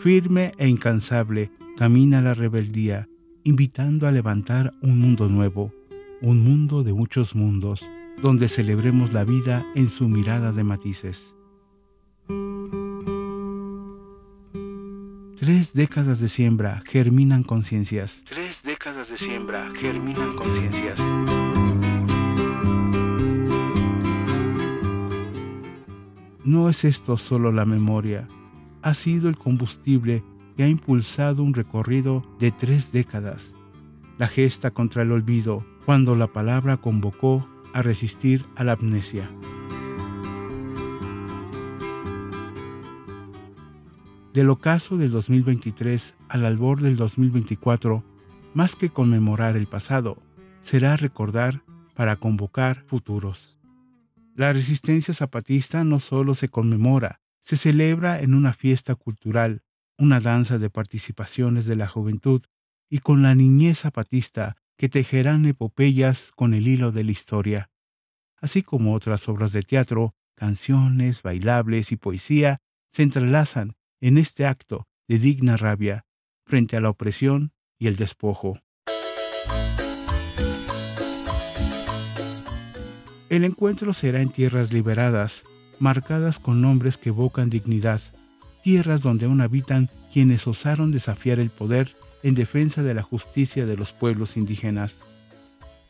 Firme e incansable camina la rebeldía, invitando a levantar un mundo nuevo, un mundo de muchos mundos, donde celebremos la vida en su mirada de matices. Tres décadas de siembra germinan conciencias. Tres décadas de siembra germinan conciencias. No es esto solo la memoria, ha sido el combustible que ha impulsado un recorrido de tres décadas. La gesta contra el olvido, cuando la palabra convocó a resistir a la amnesia. Del ocaso del 2023 al albor del 2024, más que conmemorar el pasado, será recordar para convocar futuros. La resistencia zapatista no solo se conmemora, se celebra en una fiesta cultural, una danza de participaciones de la juventud y con la niñez zapatista que tejerán epopeyas con el hilo de la historia, así como otras obras de teatro, canciones, bailables y poesía se entrelazan en este acto de digna rabia frente a la opresión y el despojo. El encuentro será en tierras liberadas, marcadas con nombres que evocan dignidad, tierras donde aún habitan quienes osaron desafiar el poder en defensa de la justicia de los pueblos indígenas.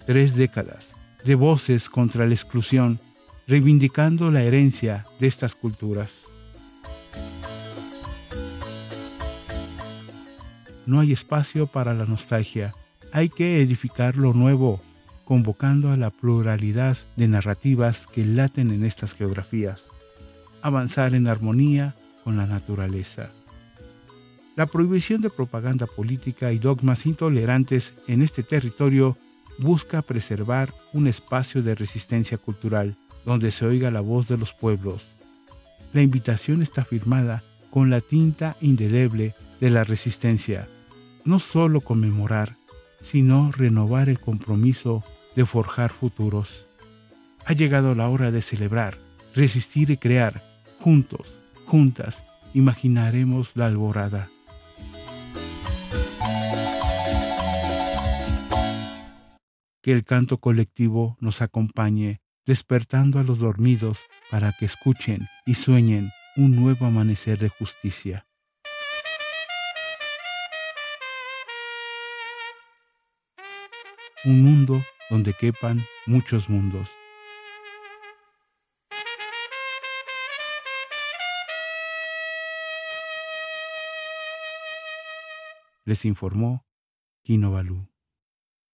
Tres décadas de voces contra la exclusión, reivindicando la herencia de estas culturas. No hay espacio para la nostalgia, hay que edificar lo nuevo, convocando a la pluralidad de narrativas que laten en estas geografías, avanzar en armonía con la naturaleza. La prohibición de propaganda política y dogmas intolerantes en este territorio busca preservar un espacio de resistencia cultural donde se oiga la voz de los pueblos. La invitación está firmada con la tinta indeleble de la resistencia, no solo conmemorar, sino renovar el compromiso de forjar futuros. Ha llegado la hora de celebrar, resistir y crear. Juntos, juntas, imaginaremos la alborada. que el canto colectivo nos acompañe, despertando a los dormidos para que escuchen y sueñen un nuevo amanecer de justicia. Un mundo donde quepan muchos mundos. Les informó Kino.